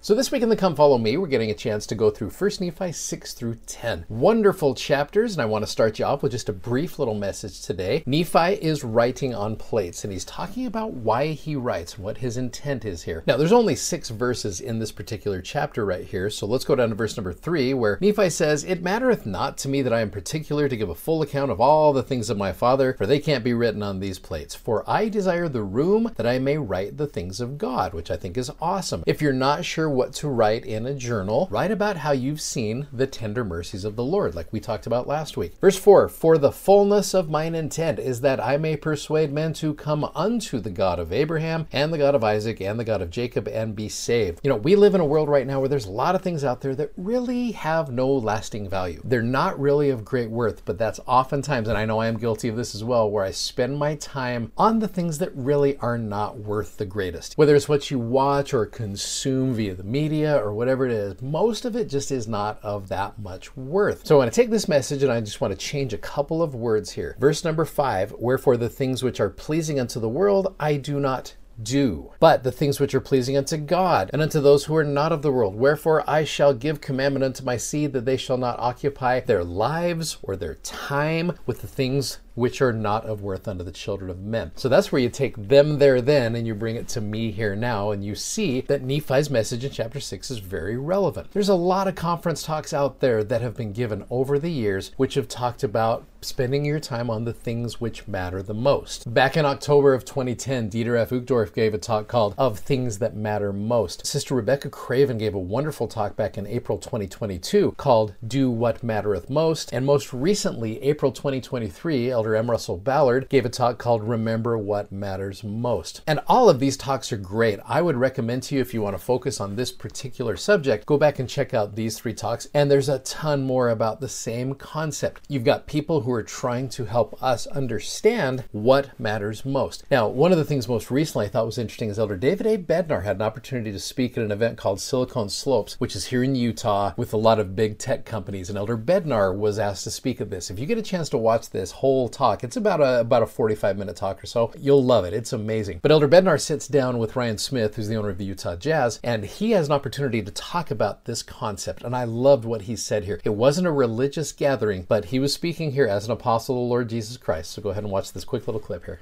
So this week in the Come Follow Me, we're getting a chance to go through 1 Nephi 6 through 10. Wonderful chapters, and I want to start you off with just a brief little message today. Nephi is writing on plates, and he's talking about why he writes, what his intent is here. Now, there's only six verses in this particular chapter right here, so let's go down to verse number 3, where Nephi says, It mattereth not to me that I am particular to give a full account of all the things of my father, for they can't be written on these plates. For I desire the room that I may write the things of God, which I think is awesome. If you're not sure what to write in a journal. Write about how you've seen the tender mercies of the Lord, like we talked about last week. Verse 4 For the fullness of mine intent is that I may persuade men to come unto the God of Abraham and the God of Isaac and the God of Jacob and be saved. You know, we live in a world right now where there's a lot of things out there that really have no lasting value. They're not really of great worth, but that's oftentimes, and I know I am guilty of this as well, where I spend my time on the things that really are not worth the greatest. Whether it's what you watch or consume via the media or whatever it is, most of it just is not of that much worth. So I want to take this message and I just want to change a couple of words here. Verse number five, wherefore the things which are pleasing unto the world I do not do, but the things which are pleasing unto God, and unto those who are not of the world. Wherefore I shall give commandment unto my seed that they shall not occupy their lives or their time with the things which are not of worth unto the children of men. So that's where you take them there then and you bring it to me here now, and you see that Nephi's message in chapter 6 is very relevant. There's a lot of conference talks out there that have been given over the years which have talked about spending your time on the things which matter the most. Back in October of 2010, Dieter F. Uchtdorf gave a talk called Of Things That Matter Most. Sister Rebecca Craven gave a wonderful talk back in April 2022 called Do What Mattereth Most. And most recently, April 2023, Elder M. Russell Ballard gave a talk called Remember What Matters Most. And all of these talks are great. I would recommend to you if you want to focus on this particular subject, go back and check out these three talks. And there's a ton more about the same concept. You've got people who are trying to help us understand what matters most. Now, one of the things most recently I thought was interesting is Elder David A. Bednar had an opportunity to speak at an event called Silicon Slopes, which is here in Utah with a lot of big tech companies. And Elder Bednar was asked to speak at this. If you get a chance to watch this whole talk. It's about a about a 45 minute talk or so. You'll love it. It's amazing. But Elder Bednar sits down with Ryan Smith, who's the owner of the Utah Jazz, and he has an opportunity to talk about this concept. And I loved what he said here. It wasn't a religious gathering, but he was speaking here as an apostle of the Lord Jesus Christ. So go ahead and watch this quick little clip here.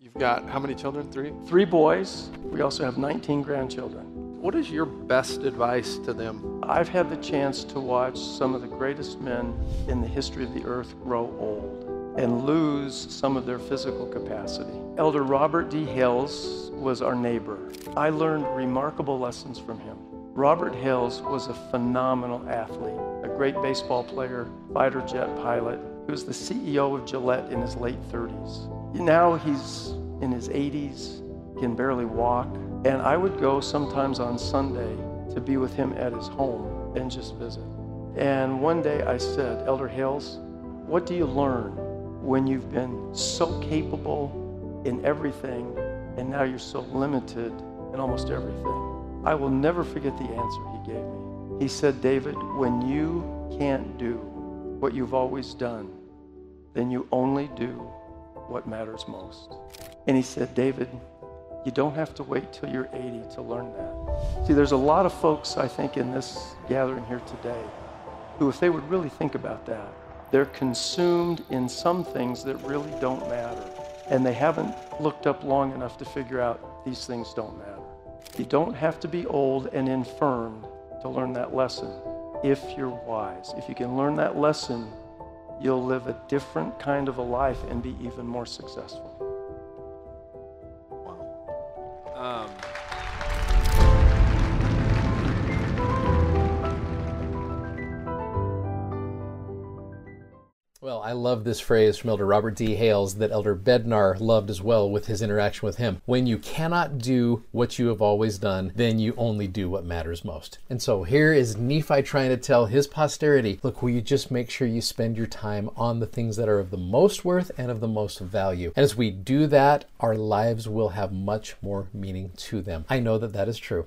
You've got how many children? Three? Three boys. We also have 19 grandchildren. What is your best advice to them? I've had the chance to watch some of the greatest men in the history of the earth grow old and lose some of their physical capacity. Elder Robert D. Hales was our neighbor. I learned remarkable lessons from him. Robert Hales was a phenomenal athlete, a great baseball player, fighter jet pilot. He was the CEO of Gillette in his late 30s. Now he's in his 80s, can barely walk. And I would go sometimes on Sunday to be with him at his home and just visit. And one day I said, Elder Hales, what do you learn when you've been so capable in everything and now you're so limited in almost everything? I will never forget the answer he gave me. He said, David, when you can't do what you've always done, then you only do what matters most. And he said, David, you don't have to wait till you're 80 to learn that. See, there's a lot of folks, I think, in this gathering here today who, if they would really think about that, they're consumed in some things that really don't matter. And they haven't looked up long enough to figure out these things don't matter. You don't have to be old and infirmed to learn that lesson if you're wise. If you can learn that lesson, you'll live a different kind of a life and be even more successful. I love this phrase from Elder Robert D. Hales that Elder Bednar loved as well with his interaction with him. When you cannot do what you have always done, then you only do what matters most. And so here is Nephi trying to tell his posterity look, will you just make sure you spend your time on the things that are of the most worth and of the most value? And as we do that, our lives will have much more meaning to them. I know that that is true.